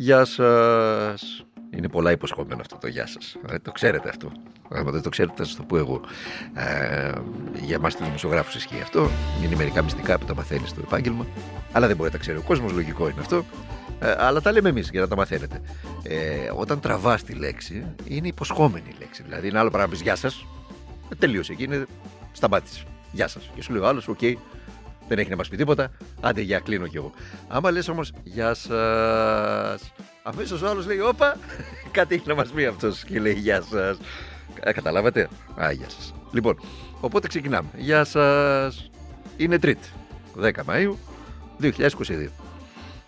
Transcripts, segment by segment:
Γεια σας. Είναι πολλά υποσχόμενο αυτό το γεια σας. Ε, το ξέρετε αυτό. Αν δεν το ξέρετε θα σας το πω εγώ. Ε, για εμάς τους δημοσιογράφους ισχύει αυτό. Είναι μερικά μυστικά που τα μαθαίνεις στο επάγγελμα. Αλλά δεν μπορεί να τα ξέρει ο κόσμος, λογικό είναι αυτό. Ε, αλλά τα λέμε εμείς για να τα μαθαίνετε. Ε, όταν τραβάς τη λέξη, είναι υποσχόμενη η λέξη. Δηλαδή είναι άλλο πράγμα να πεις γεια σας. Ε, τελείωσε εκεί, είναι σταμάτησες. Γεια σας. Και σου λέει ο άλλος, οκ, δεν έχει να μας πει τίποτα. Άντε, για κλείνω κι εγώ. Άμα λες όμως, Γεια σας. Αμέσως ο άλλος λέει, Όπα, κάτι έχει να μας πει αυτός και λέει Γεια σας. Ε, καταλάβατε; Α, γεια σας. Λοιπόν, οπότε ξεκινάμε. Γεια σας. Είναι Τρίτη, 10 Μαου 2022.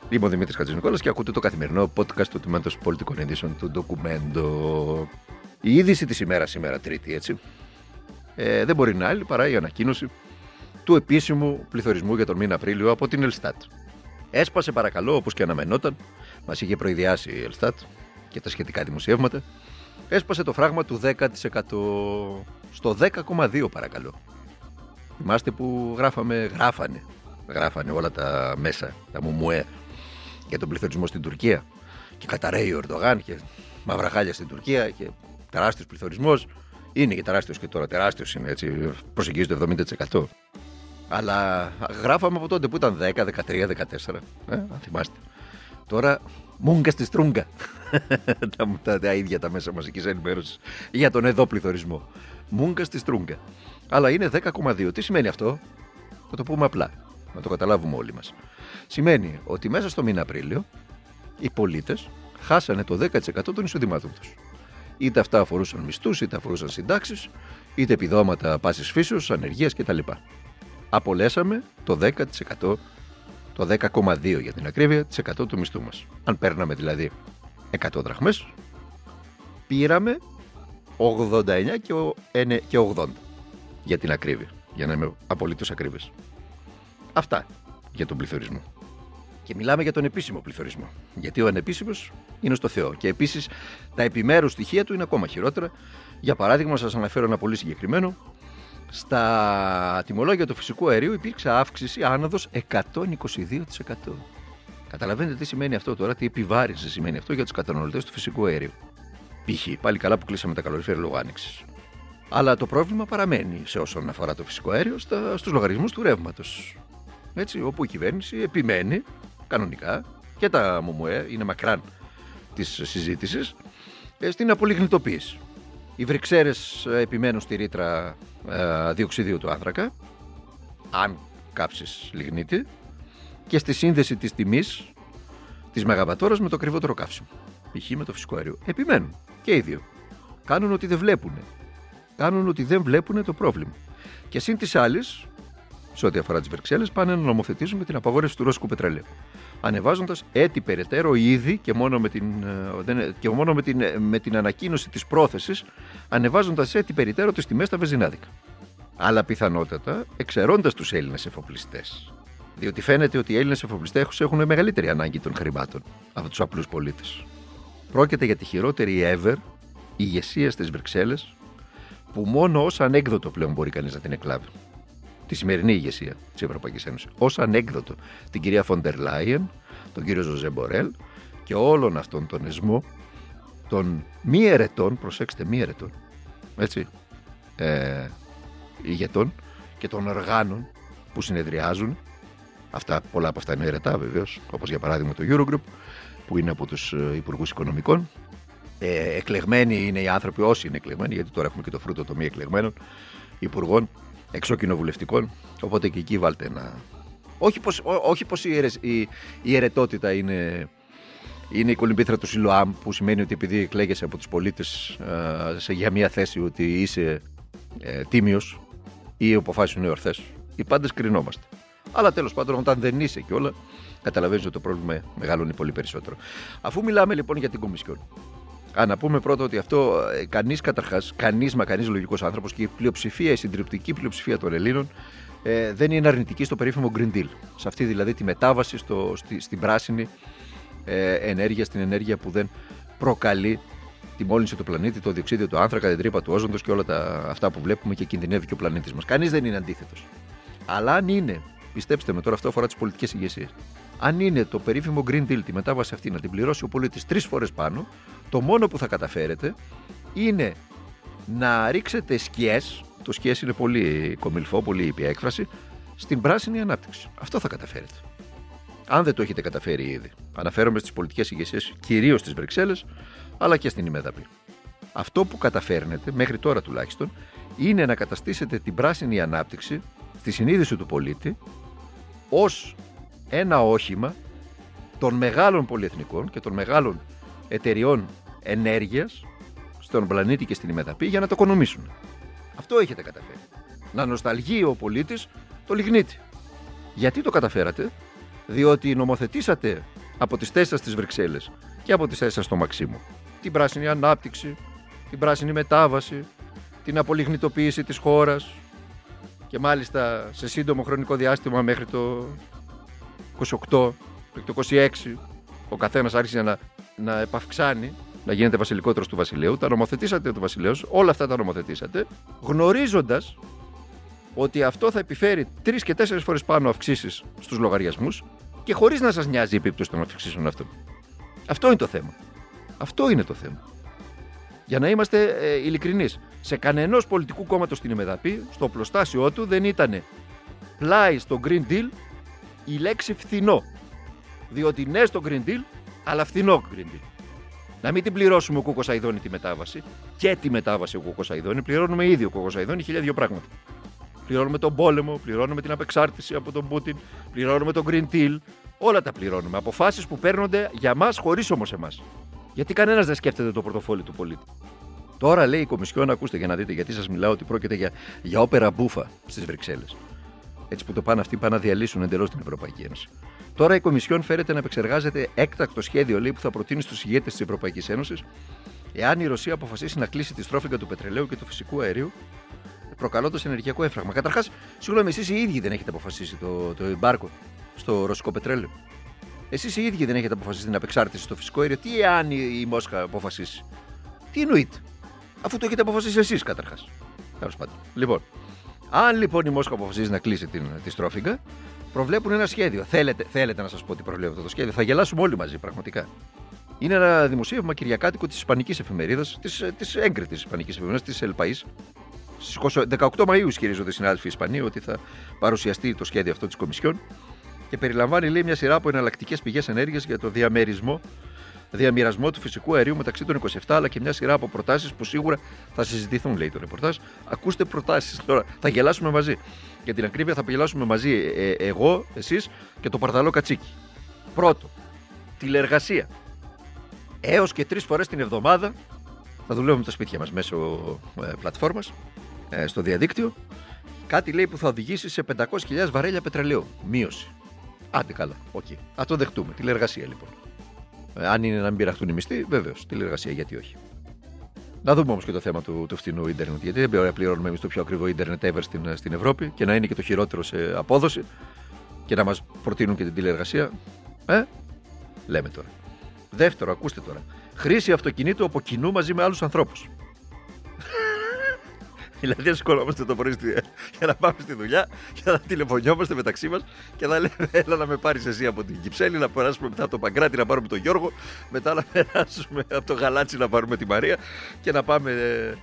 Είμαι ο Δημήτρης Χατζηνικόλας και ακούτε το καθημερινό podcast του Τμήματος Πολιτικών Ειδήσεων του Ντοκουμέντο. Η είδηση της ημέρας σήμερα, Τρίτη, έτσι. Ε, δεν μπορεί να άλλη παρά η ανακοίνωση του επίσημου πληθωρισμού για τον μήνα Απρίλιο από την Ελστάτ. Έσπασε παρακαλώ όπως και αναμενόταν, μας είχε προειδιάσει η Ελστάτ και τα σχετικά δημοσιεύματα, έσπασε το φράγμα του 10% στο 10,2 παρακαλώ. Θυμάστε που γράφαμε, γράφανε, γράφανε όλα τα μέσα, τα μουμουέ για τον πληθωρισμό στην Τουρκία και καταραίει ο Ερντογάν και μαύρα χάλια στην Τουρκία και τεράστιος πληθωρισμός. Είναι και τεράστιος και τώρα τεράστιος είναι έτσι, προσεγγίζει το 70%. Αλλά γράφαμε από τότε που ήταν 10, 13, 14. Ε, αν θυμάστε. Τώρα μούγκας στη στρούγκα. τα, τα, τα, ίδια τα μέσα μαζικής ενημέρωσης για τον εδώ πληθωρισμό. Μούγκας στη στρούγκα. Αλλά είναι 10,2. Τι σημαίνει αυτό, θα το πούμε απλά. Να το καταλάβουμε όλοι μας. Σημαίνει ότι μέσα στο μήνα Απρίλιο οι πολίτες χάσανε το 10% των εισοδημάτων τους. Είτε αυτά αφορούσαν μισθούς, είτε αφορούσαν συντάξεις, είτε επιδόματα πάσης φύσεως, ανεργίας κτλ απολέσαμε το 10%, το 10,2 για την ακρίβεια, της 100 του μισθού μας. Αν παίρναμε δηλαδή 100 δραχμές, πήραμε 89 και 80 για την ακρίβεια, για να είμαι απολύτως ακρίβης. Αυτά για τον πληθωρισμό. Και μιλάμε για τον επίσημο πληθωρισμό. Γιατί ο ανεπίσημος είναι στο Θεό. Και επίσης τα επιμέρους στοιχεία του είναι ακόμα χειρότερα. Για παράδειγμα, σας αναφέρω ένα πολύ συγκεκριμένο στα τιμολόγια του φυσικού αερίου υπήρξε αύξηση άνοδος 122%. Καταλαβαίνετε τι σημαίνει αυτό τώρα, τι επιβάρυνση σημαίνει αυτό για τους καταναλωτές του φυσικού αερίου. Π.χ. πάλι καλά που κλείσαμε τα καλωριφέρ λόγω άνοιξης. Αλλά το πρόβλημα παραμένει σε όσον αφορά το φυσικό αέριο στους λογαριασμούς του ρεύματος. Έτσι, όπου η κυβέρνηση επιμένει κανονικά και τα ΜΟΜΟΕ είναι μακράν της συζήτησης ε, στην απολιγνητοποίηση. Οι Βρυξέλλες ε, επιμένουν στη ρήτρα ε, διοξιδίου του άνθρακα, αν κάψεις λιγνίτη, και στη σύνδεση της τιμής της μεγαβατόρας με το ακριβότερο καύσιμο. Π.χ. με το φυσικό αέριο. Επιμένουν και οι δύο. Κάνουν ότι δεν βλέπουν. Κάνουν ότι δεν βλέπουν το πρόβλημα. Και συν της άλλης, σε ό,τι αφορά τις Βρυξέλλες, πάνε να νομοθετήσουν με την απαγόρευση του ρώσικου πετρελαίου ανεβάζοντας έτσι περαιτέρω ήδη και μόνο με την, ε, και μόνο με την, με την ανακοίνωση της πρόθεσης, ανεβάζοντας έτσι περαιτέρω τις τιμές στα βεζινάδικα. Αλλά πιθανότατα εξαιρώντας τους Έλληνες εφοπλιστές. Διότι φαίνεται ότι οι Έλληνες εφοπλιστές έχουν μεγαλύτερη ανάγκη των χρημάτων από τους απλούς πολίτες. Πρόκειται για τη χειρότερη ever ηγεσία στις Βρυξέλλες, που μόνο ως ανέκδοτο πλέον μπορεί κανείς να την εκλάβει τη σημερινή ηγεσία της Ευρωπαϊκής Ένωσης. Ω ανέκδοτο την κυρία Φοντερ Λάιεν, τον κύριο Ζωζέ Μπορέλ και όλον αυτόν τον εσμό των μη ερετών, προσέξτε μη ερετών, έτσι, ε, ηγετών και των οργάνων που συνεδριάζουν. Αυτά, πολλά από αυτά είναι ερετά βεβαίως, όπως για παράδειγμα το Eurogroup, που είναι από τους ε, υπουργούς οικονομικών. Ε, εκλεγμένοι είναι οι άνθρωποι, όσοι είναι εκλεγμένοι, γιατί τώρα έχουμε και το φρούτο των μη εκλεγμένων υπουργών εξοκοινοβουλευτικών. Οπότε και εκεί βάλτε ένα. Όχι πως, όχι πως η, η, η αιρετότητα είναι, είναι η κολυμπήθρα του Σιλοάμ που σημαίνει ότι επειδή εκλέγεσαι από τους πολίτες σε, για μια θέση ότι είσαι ε, τίμιος ή οι αποφάσεις είναι ορθές. Οι πάντες κρινόμαστε. Αλλά τέλος πάντων όταν δεν είσαι και όλα καταλαβαίνεις ότι το πρόβλημα μεγαλώνει πολύ περισσότερο. Αφού μιλάμε λοιπόν για την Κομισιόν Α, να πούμε πρώτα ότι αυτό ε, κανείς καταρχάς, κανείς μα κανείς λογικός άνθρωπος και η πλειοψηφία, η συντριπτική πλειοψηφία των Ελλήνων ε, δεν είναι αρνητική στο περίφημο Green Deal. Σε αυτή δηλαδή τη μετάβαση στο, στη, στην πράσινη ε, ενέργεια, στην ενέργεια που δεν προκαλεί τη μόλυνση του πλανήτη, το διοξίδιο του άνθρακα, την τρύπα του όζοντος και όλα τα, αυτά που βλέπουμε και κινδυνεύει και ο πλανήτης μας. Κανείς δεν είναι αντίθετος. Αλλά αν είναι, πιστέψτε με τώρα, αυτό αφορά τις πολιτικές ηγεσίες. Αν είναι το περίφημο Green Deal, τη μετάβαση αυτή, να την πληρώσει ο πολίτης τρεις φορές πάνω, το μόνο που θα καταφέρετε είναι να ρίξετε σκιές. Το σκιές είναι πολύ κομιλφό, πολύ ήπια έκφραση, στην πράσινη ανάπτυξη. Αυτό θα καταφέρετε. Αν δεν το έχετε καταφέρει ήδη. Αναφέρομαι στις πολιτικές ηγεσίες, κυρίως στις Βρυξέλλες, αλλά και στην ημεδαπή. Αυτό που καταφέρνετε, μέχρι τώρα τουλάχιστον, είναι να καταστήσετε την πράσινη ανάπτυξη στη συνείδηση του πολίτη ως ένα όχημα των μεγάλων πολυεθνικών και των μεγάλων εταιριών ενέργειας στον πλανήτη και στην ημεδαπή για να το οικονομήσουν. Αυτό έχετε καταφέρει. Να νοσταλγεί ο πολίτης το λιγνίτη. Γιατί το καταφέρατε, διότι νομοθετήσατε από τις θέσεις στις Βρυξέλλες και από τις θέσεις στο Μαξίμου την πράσινη ανάπτυξη, την πράσινη μετάβαση, την απολιγνητοποίηση της χώρας και μάλιστα σε σύντομο χρονικό διάστημα μέχρι το 28, μέχρι το 26 ο καθένας άρχισε να, να επαυξάνει να γίνεται βασιλικότερος του βασιλείου. Τα νομοθετήσατε του βασιλείου, όλα αυτά τα νομοθετήσατε, γνωρίζοντας ότι αυτό θα επιφέρει τρεις και τέσσερις φορές πάνω αυξήσεις στους λογαριασμούς και χωρίς να σας νοιάζει η επίπτωση των αυξήσεων αυτών. Αυτό είναι το θέμα. Αυτό είναι το θέμα. Για να είμαστε ε, ειλικρινείς, σε κανενός πολιτικού κόμματος στην Εμεδαπή, στο πλωστάσιό του δεν ήταν πλάι στο Green Deal η λέξη φθηνό. Διότι ναι στο Green Deal, αλλά φθηνό Green Deal. Να μην την πληρώσουμε ο Κούκος Αϊδόνη τη μετάβαση και τη μετάβαση ο Κούκος Αϊδόνη, πληρώνουμε ήδη ο Κούκος Αϊδόνη χίλια δύο πράγματα. Πληρώνουμε τον πόλεμο, πληρώνουμε την απεξάρτηση από τον Πούτιν, πληρώνουμε τον Green Deal. Όλα τα πληρώνουμε. Αποφάσεις που παίρνονται για μας χωρίς όμως εμάς. Γιατί κανένας δεν σκέφτεται το πορτοφόλι του πολίτη. Τώρα λέει η Κομισιόν, ακούστε για να δείτε γιατί σας μιλάω, ότι πρόκειται για, για όπερα μπούφα στις Βρυξέλλες. Έτσι που το πάνε αυτοί πάνε να διαλύσουν εντελώς την Ευρωπαϊκή Ένωση. Τώρα η Κομισιόν φέρεται να επεξεργάζεται έκτακτο σχέδιο λέει, που θα προτείνει στους ηγέτες της Ευρωπαϊκής Ένωσης εάν η Ρωσία αποφασίσει να κλείσει τη στρόφιγγα του πετρελαίου και του φυσικού αερίου προκαλώντας ενεργειακό έφραγμα. Καταρχάς, συγγνώμη, εσείς οι ίδιοι δεν έχετε αποφασίσει το, το εμπάρκο στο ρωσικό πετρέλαιο. Εσείς οι ίδιοι δεν έχετε αποφασίσει την απεξάρτηση στο φυσικό αέριο. Τι εάν η, η Μόσχα αποφασίσει. Τι εννοείται. Αφού το έχετε αποφασίσει εσείς καταρχάς. Τέλος πάντων. Λοιπόν, αν λοιπόν η Μόσχα αποφασίζει να κλείσει την, τη στρόφιγγα, προβλέπουν ένα σχέδιο. Θέλετε, θέλετε να σας πω τι προβλέπει αυτό το σχέδιο; Θα γελάσουμε όλοι μαζί πραγματικά. Είναι ένα δημοσίευμα κυριακάτικο της Ισπανικής εφημερίδας, της έγκριτης Ισπανικής εφημερίδας, της Ελπαή. Στις 18 Μαου ισχυρίζονται οι συνάδελφοι Ισπανοί ότι θα παρουσιαστεί το σχέδιο αυτό της Κομισιόν και περιλαμβάνει λέει, μια σειρά από εναλλακτικές πηγές ενέργειας για το διαμερισμό διαμοιρασμό του φυσικού αερίου μεταξύ των 27, αλλά και μια σειρά από προτάσεις που σίγουρα θα συζητηθούν, λέει το ρεπορτάζ. Ακούστε προτάσεις τώρα. Θα γελάσουμε μαζί. Για την ακρίβεια, θα γελάσουμε μαζί ε, εγώ, εσείς και το παρδαλό κατσίκι. Πρώτο, τηλεργασία. Έως και τρεις φορές την εβδομάδα θα δουλεύουμε τα σπίτια μας μέσω ε, πλατφόρμας ε, στο διαδίκτυο. Κάτι λέει που θα οδηγήσει σε 500.000 βαρέλια πετρελαίου. Μείωση. Άντε καλά. OK. Okay. Ας το δεχτούμε. Τηλεργασία λοιπόν. Ε, αν είναι να μην πειραχτούν οι μισθοί, βεβαίως. Τηλεργασία, γιατί όχι. Να δούμε όμως και το θέμα του, του φθηνού ίντερνετ. Γιατί δεν μπορεί να πληρώνουμε εμείς το πιο ακριβό ίντερνετ ever στην, στην Ευρώπη και να είναι και το χειρότερο σε απόδοση και να μας προτείνουν και την τηλεργασία. Ε, λέμε τώρα. Δεύτερο, ακούστε τώρα. Χρήση αυτοκινήτου από κοινού μαζί με άλλους ανθρώπους. Δηλαδή, δεν σηκωνόμαστε το πρωί για να πάμε στη δουλειά και να τηλεφωνιόμαστε μεταξύ μας και να λέμε: Έλα να με πάρεις εσύ από την Κυψέλη, να περάσουμε μετά από το Παγκράτη να πάρουμε τον Γιώργο, μετά να περάσουμε από το Γαλάτσι να πάρουμε τη Μαρία και να πάμε ε,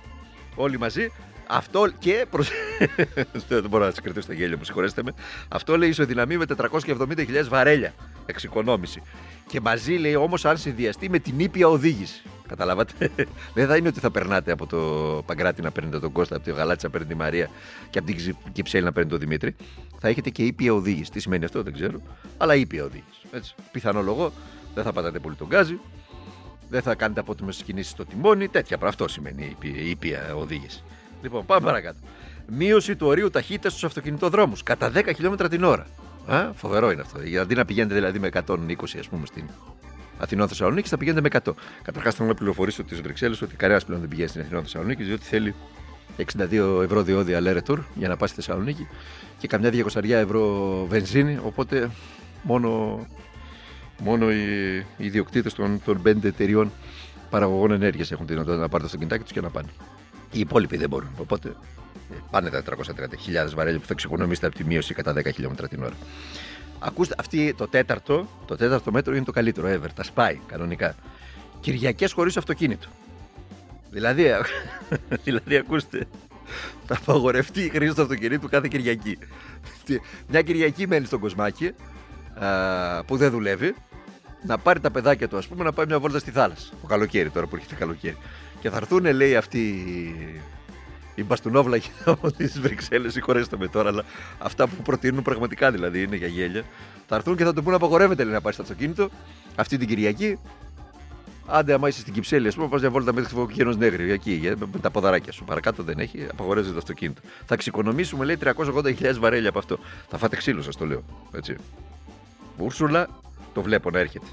όλοι μαζί. Αυτό και. Προς... δεν μπορώ να σας κρατήσω στο γέλιο μου, συγχωρέστε με. Αυτό λέει ισοδυναμεί με 470.000 βαρέλια εξοικονόμηση. Και μαζί λέει όμως αν συνδυαστεί με την ήπια οδήγηση. Καταλάβατε. Δεν θα είναι ότι θα περνάτε από το Παγκράτη να παίρνετε τον Κώστα, από τη Γαλάτσα να παίρνετε τη Μαρία και από την Κυψέλη να παίρνετε τον Δημήτρη. Θα έχετε και ήπια οδήγηση. Τι σημαίνει αυτό δεν ξέρω. Αλλά ήπια οδήγηση. Έτσι. Πιθανολογώ δεν θα πατάτε πολύ τον γκάζι. Δεν θα κάνετε απότιμε κινήσεις στο τιμόνι. Τέτοια Αυτό σημαίνει η ήπια οδήγηση. Λοιπόν, πάμε παρακάτω. Μείωση του ορίου ταχύτητας στους αυτοκινητοδρόμους κατά 10 χιλιόμετρα την ώρα. Α, φοβερό είναι αυτό. Γιατί να πηγαίνετε δηλαδή με 120 ας πούμε στην Αθηνών Θεσσαλονίκη, θα πηγαίνετε με 100. Καταρχάς θέλω να πληροφορήσω τις Βρυξέλλες ότι κανένας πλέον δεν πηγαίνει στην Αθηνών Θεσσαλονίκη, διότι θέλει 62 ευρώ διόδια Λέρετορ για να πάει στη Θεσσαλονίκη και καμιά 200 ευρώ βενζίνη. Οπότε μόνο, μόνο οι, οι ιδιοκτήτες των, των πέντε εταιριών παραγωγών ενέργειας έχουν τη δυνατότητα να πάρουν το αυτοκινητάκι τους και να πάνε. Οι υπόλοιποι δεν μπορούν. Οπότε ε, πάνε τα 430.000 βαρέλια που θα εξοικονομήσετε από τη μείωση κατά 10 χιλιόμετρα την ώρα. Ακούστε, αυτή το τέταρτο, το τέταρτο μέτρο είναι το καλύτερο ever. Τα σπάει κανονικά. Κυριακές χωρίς αυτοκίνητο. Δηλαδή, δηλαδή, ακούστε, θα απαγορευτεί η χρήση του αυτοκινήτου κάθε Κυριακή. Μια Κυριακή μένει στον κοσμάκι που δεν δουλεύει, να πάρει τα παιδάκια του, ας πούμε, να πάει μια βόλτα στη θάλασσα. Το καλοκαίρι τώρα που έρχεται καλοκαίρι. Και θα έρθουν, λέει, αυτοί οι μπαστούνόβλακοι από τις Βρυξέλλες, συγχωρέστε με τώρα, αλλά αυτά που προτείνουν πραγματικά δηλαδή είναι για γέλια. Θα έρθουν και θα του πούνε απαγορεύεται λέει, να πάρει στο αυτοκίνητο αυτή την Κυριακή. Άντε, άμα είσαι στην Κυψέλη, ας πούμε, πας μια βόλτα μέχρι το Κένο Νέγριο, εκεί, με τα ποδαράκια σου. Παρακάτω δεν έχει, απαγορεύεται το αυτοκίνητο. Θα ξεκονομήσουμε, λέει, 380.000 βαρέλια από αυτό. Θα φάτε ξύλο, σας το λέω. Έτσι. Ούρσουλα, το βλέπω να έρχεται.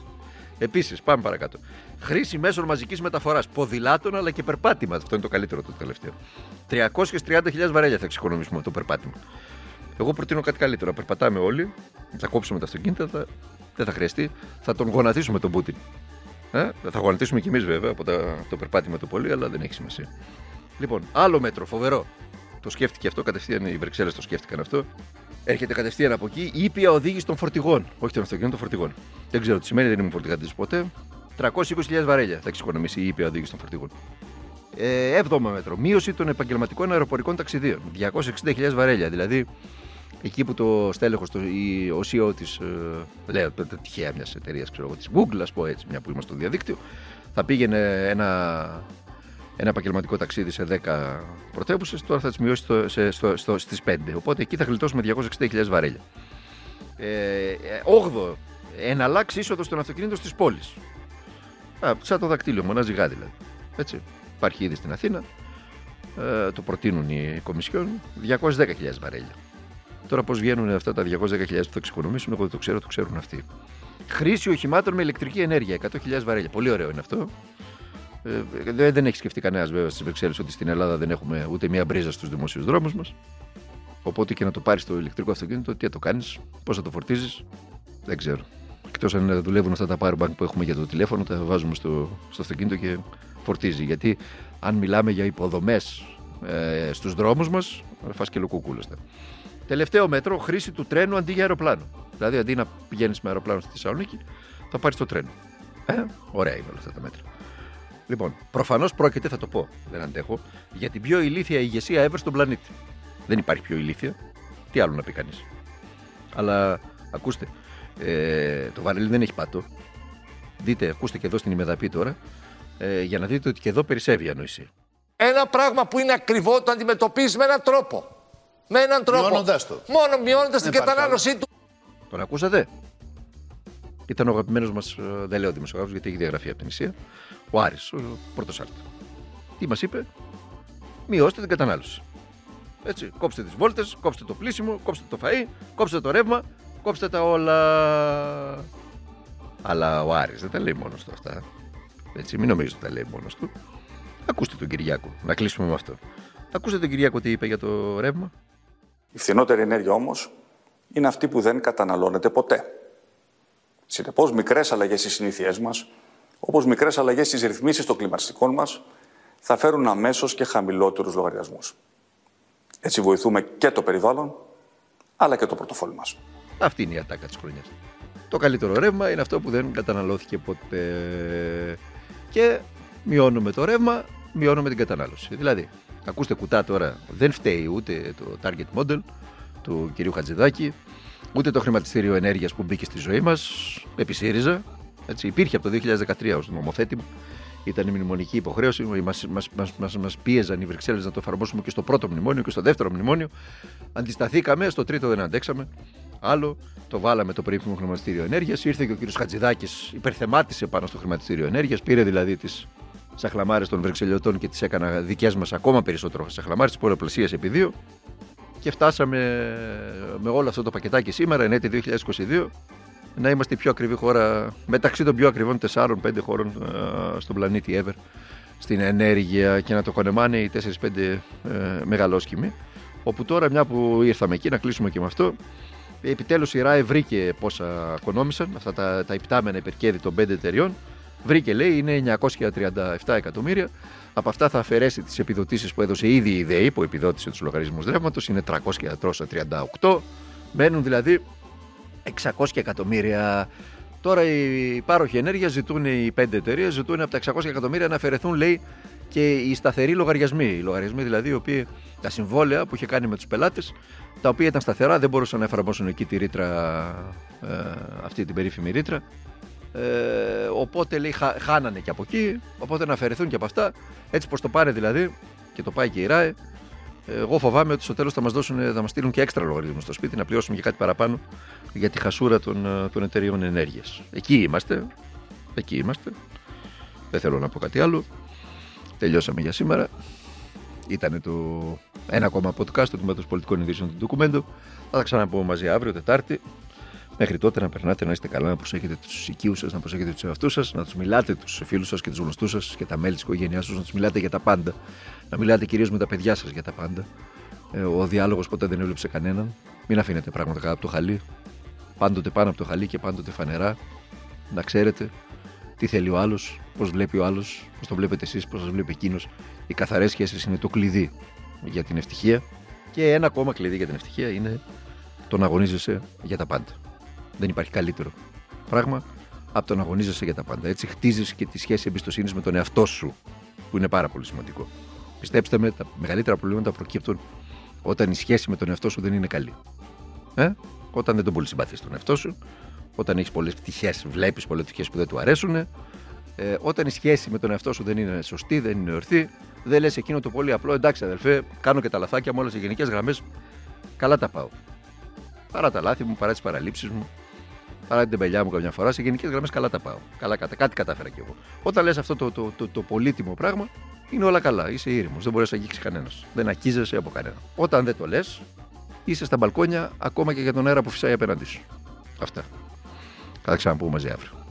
Επίσης, πάμε παρακάτω. Χρήση μέσων μαζικής μεταφοράς. Ποδηλάτων αλλά και περπάτημα. Αυτό είναι το καλύτερο το τελευταίο. 330.000 βαρέλια θα εξοικονομήσουμε το περπάτημα. Εγώ προτείνω κάτι καλύτερο. Να περπατάμε όλοι, θα κόψουμε τα αυτοκίνητα, θα... δεν θα χρειαστεί. Θα τον γονατίσουμε τον Πούτιν. Ε; Θα γονατίσουμε κι εμείς βέβαια από το περπάτημα του πολύ, αλλά δεν έχει σημασία. Λοιπόν, άλλο μέτρο, φοβερό. Το σκέφτηκε αυτό, κατευθείαν οι Βρυξέλλες το σκέφτηκαν αυτό. Έρχεται κατευθείαν από εκεί η ήπια οδήγηση των φορτηγών. Όχι των αυτοκινήτων, των φορτηγών. Δεν ξέρω τι σημαίνει, δεν ήμουν φορτηγάτης ποτέ. 320.000 βαρέλια θα εξοικονομήσει η ήπια οδήγηση των φορτηγών. Ε, έβδομο μέτρο. Μείωση των επαγγελματικών αεροπορικών ταξιδίων. 260.000 βαρέλια. Δηλαδή, εκεί που το στέλεχος, ο CEO της, ε, λέω τυχαία μιας εταιρείας, ξέρω εγώ, της Google, ας πω έτσι, μια που είμαστε στο διαδίκτυο, θα πήγαινε ένα ένα επαγγελματικό ταξίδι σε 10 πρωτεύουσες, τώρα θα τις μειώσει στο, σε, στο, στο, στις 5. Οπότε εκεί θα γλιτώσουμε 260.000 βαρέλια. Ε, 8. Εναλλάξει είσοδος των αυτοκινήτων στις πόλεις. Σαν το δακτύλιο, μονάζει γάδι δηλαδή. Έτσι. Υπάρχει ήδη στην Αθήνα. Ε, το προτείνουν οι κομισιόν. 210.000 βαρέλια. Τώρα πώς βγαίνουν αυτά τα 210.000 που θα εξοικονομήσουν, εγώ δεν το ξέρω, το ξέρουν αυτοί. Χρήση οχημάτων με ηλεκτρική ενέργεια, 100.000 βαρέλια. Πολύ ωραίο είναι αυτό. Ε, δεν έχει σκεφτεί κανένας βέβαια στις Βρυξέλλες ότι στην Ελλάδα δεν έχουμε ούτε μία μπρίζα στους δημόσιου δρόμους μας. Οπότε και να το πάρεις το ηλεκτρικό αυτοκίνητο, τι θα το κάνεις, πώς θα το φορτίζεις, δεν ξέρω. Εκτός αν δουλεύουν αυτά τα powerbank που έχουμε για το τηλέφωνο, τα βάζουμε στο, στο αυτοκίνητο και φορτίζει. Γιατί αν μιλάμε για υποδομές ε, στους δρόμους μας, φά και λοκούκουλαστε. Τελευταίο μέτρο, χρήση του τρένου αντί για αεροπλάνο. Δηλαδή αντί να πηγαίνεις με αεροπλάνο στη Θεσσαλονίκη, θα πάρεις το τρένο. Ε, ωραία είναι όλα αυτά τα μέτρα. Λοιπόν, προφανώς πρόκειται, θα το πω, δεν αντέχω, για την πιο ηλίθια ηγεσία ever στον πλανήτη. Δεν υπάρχει πιο ηλίθια. Τι άλλο να πει κανείς. Αλλά ακούστε, ε, το βαρέλι δεν έχει πάτο. Δείτε, ακούστε και εδώ στην ημεδαπή τώρα, ε, για να δείτε ότι και εδώ περισσεύει η ανοησία. Ένα πράγμα που είναι ακριβό το αντιμετωπίζεις με έναν τρόπο. Με έναν τρόπο. Μειώνοντας το. Μόνο μειώνοντας την κατανάλωσή του. Τον ακούσατε; Ήταν ο αγαπημένος μας, ε, δεν λέω δημοσιογράφος γιατί έχει διαγραφεί από την Ισία, ο Άρης, ο πρώτος Άρτη. Τι μας είπε, μειώστε την κατανάλωση. Έτσι, κόψτε τις βόλτες, κόψτε το πλήσιμο, κόψτε το φαΐ, κόψτε το ρεύμα, κόψτε τα όλα. Αλλά ο Άρης δεν τα λέει μόνος του αυτά. Έτσι, μην νομίζετε ότι τα λέει μόνος του. Ακούστε τον Κυριάκο, να κλείσουμε με αυτό. Ακούστε τον Κυριάκο τι είπε για το ρεύμα. Η φθηνότερη ενέργεια όμως είναι αυτή που δεν καταναλώνεται ποτέ. Συνεπώ, μικρές αλλαγές στις συνήθειές μας, όπως μικρές αλλαγές στις ρυθμίσεις των κλιματιστικών μας, θα φέρουν αμέσως και χαμηλότερους λογαριασμούς. Έτσι βοηθούμε και το περιβάλλον, αλλά και το πορτοφόλι μας. Αυτή είναι η ατάκα της χρονιάς. Το καλύτερο ρεύμα είναι αυτό που δεν καταναλώθηκε ποτέ. Και μειώνουμε το ρεύμα, μειώνουμε την κατανάλωση. Δηλαδή, ακούστε κουτά τώρα, δεν φταίει ούτε το target model του κυρίου Χατζηδάκη, ούτε το χρηματιστήριο ενέργειας που μπήκε στη ζωή μας επί ΣΥΡΙΖΑ. Έτσι, υπήρχε από το 2013 ως νομοθέτημα. Ήταν η μνημονική υποχρέωση. Μας μας, μας, μας, πίεζαν οι Βρυξέλλες να το εφαρμόσουμε και στο πρώτο μνημόνιο και στο δεύτερο μνημόνιο. Αντισταθήκαμε, στο τρίτο δεν αντέξαμε. Άλλο, το βάλαμε το περίφημο χρηματιστήριο ενέργειας. Ήρθε και ο κ. Χατζηδάκης, υπερθεμάτισε πάνω στο χρηματιστήριο ενέργειας. Πήρε δηλαδή τις σαχλαμάρες των Βρυξελιωτών και τις έκανα δικές μας ακόμα περισσότερο σαχλαμάρες, τη πολλαπλασία επί δύο και φτάσαμε με όλο αυτό το πακετάκι σήμερα, εν έτη 2022, να είμαστε η πιο ακριβή χώρα μεταξύ των πιο ακριβών 4-5 χώρων στον πλανήτη ever στην ενέργεια και να το κονεμάνε οι 4-5 ε, μεγαλόσκημοι. Όπου τώρα, μια που ήρθαμε εκεί, να κλείσουμε και με αυτό, επιτέλους η ΡΑΕ βρήκε πόσα κονόμησαν, αυτά τα, τα υπτάμενα υπερκέδη των 5 εταιριών. Βρήκε, λέει, είναι 937 εκατομμύρια. Από αυτά θα αφαιρέσει τις επιδοτήσεις που έδωσε ήδη η ΔΕΗ που επιδότησε τους λογαριασμούς ρεύματος, είναι 338. Μένουν δηλαδή 600 εκατομμύρια. Τώρα οι πάροχοι ενέργειας ζητούν, οι πέντε εταιρείες ζητούν από τα 600 εκατομμύρια να αφαιρεθούν, λέει, και οι σταθεροί λογαριασμοί. Οι λογαριασμοί δηλαδή, οι οποίοι, τα συμβόλαια που είχε κάνει με τους πελάτες, τα οποία ήταν σταθερά, δεν μπορούσαν να εφαρμόσουν εκεί τη ρήτρα, ε, αυτή την περίφημη ρήτρα. Ε, οπότε λέει, χα, χάνανε και από εκεί, οπότε να αφαιρεθούν και από αυτά. Έτσι πως το πάνε δηλαδή, και το πάει και η ΡΑΕ, εγώ φοβάμαι ότι στο τέλος θα μας θα μας στείλουν και έξτρα λογαριασμού στο σπίτι να πληρώσουμε και κάτι παραπάνω για τη χασούρα των, ε, των εταιριών ενέργειας. Εκεί είμαστε. Εκεί είμαστε. Δεν θέλω να πω κάτι άλλο. Τελειώσαμε για σήμερα. Ήταν το ένα ακόμα podcast του Τμήματος Πολιτικών Ειδήσεων του Ντοκουμέντου. Θα τα ξαναπούμε μαζί αύριο, Τετάρτη. Μέχρι τότε να περνάτε, να είστε καλά, να προσέχετε τους οικείους σας, να προσέχετε τους εαυτούς σας, να τους μιλάτε τους φίλους σας και τους γνωστούς σας και τα μέλη της οικογένειάς σα, να τους μιλάτε για τα πάντα. Να μιλάτε κυρίως με τα παιδιά σας για τα πάντα. Ε, ο διάλογος ποτέ δεν έβλεψε κανέναν. Μην αφήνετε πράγματα κάτω από το χαλί. Πάντοτε πάνω από το χαλί και πάντοτε φανερά. Να ξέρετε τι θέλει ο άλλος, πώς βλέπει ο άλλος, πώς το βλέπετε εσείς, πώς σας βλέπει εκείνος. Οι καθαρές σχέσεις είναι το κλειδί για την ευτυχία. Και ένα ακόμα κλειδί για την ευτυχία είναι το να αγωνίζεσαι για τα πάντα. Δεν υπάρχει καλύτερο πράγμα από το να αγωνίζεσαι για τα πάντα. Έτσι χτίζεις και τη σχέση εμπιστοσύνης με τον εαυτό σου, που είναι πάρα πολύ σημαντικό. Πιστέψτε με, τα μεγαλύτερα προβλήματα προκύπτουν όταν η σχέση με τον εαυτό σου δεν είναι καλή. Ε; Όταν δεν τον πολύ συμπαθείς τον εαυτό σου, όταν έχεις πολλές πτυχές, βλέπεις πολλές πτυχές που δεν του αρέσουν, ε, όταν η σχέση με τον εαυτό σου δεν είναι σωστή, δεν είναι ορθή, δεν λες εκείνο το πολύ απλό, εντάξει αδελφέ, κάνω και τα λαθάκια μου, όλες οι γενικές γραμμές, καλά τα πάω. Παρά τα λάθη μου, παρά τις παραλήψεις μου, παρά την τεμπελιά μου καμιά φορά, σε γενικές γραμμές καλά τα πάω. Καλά, κάτι κατάφερα κι εγώ. Όταν λες αυτό το, το, το, το, πολύτιμο πράγμα, είναι όλα καλά. Είσαι ήρεμος. Δεν μπορείς να αγγίξεις κανένας. Δεν ακίζεσαι από κανένα. Όταν δεν το λες, είσαι στα μπαλκόνια ακόμα και για τον αέρα που φυσάει απέναντί σου. Αυτά. Θα τα ξαναπούμε μαζί αύριο.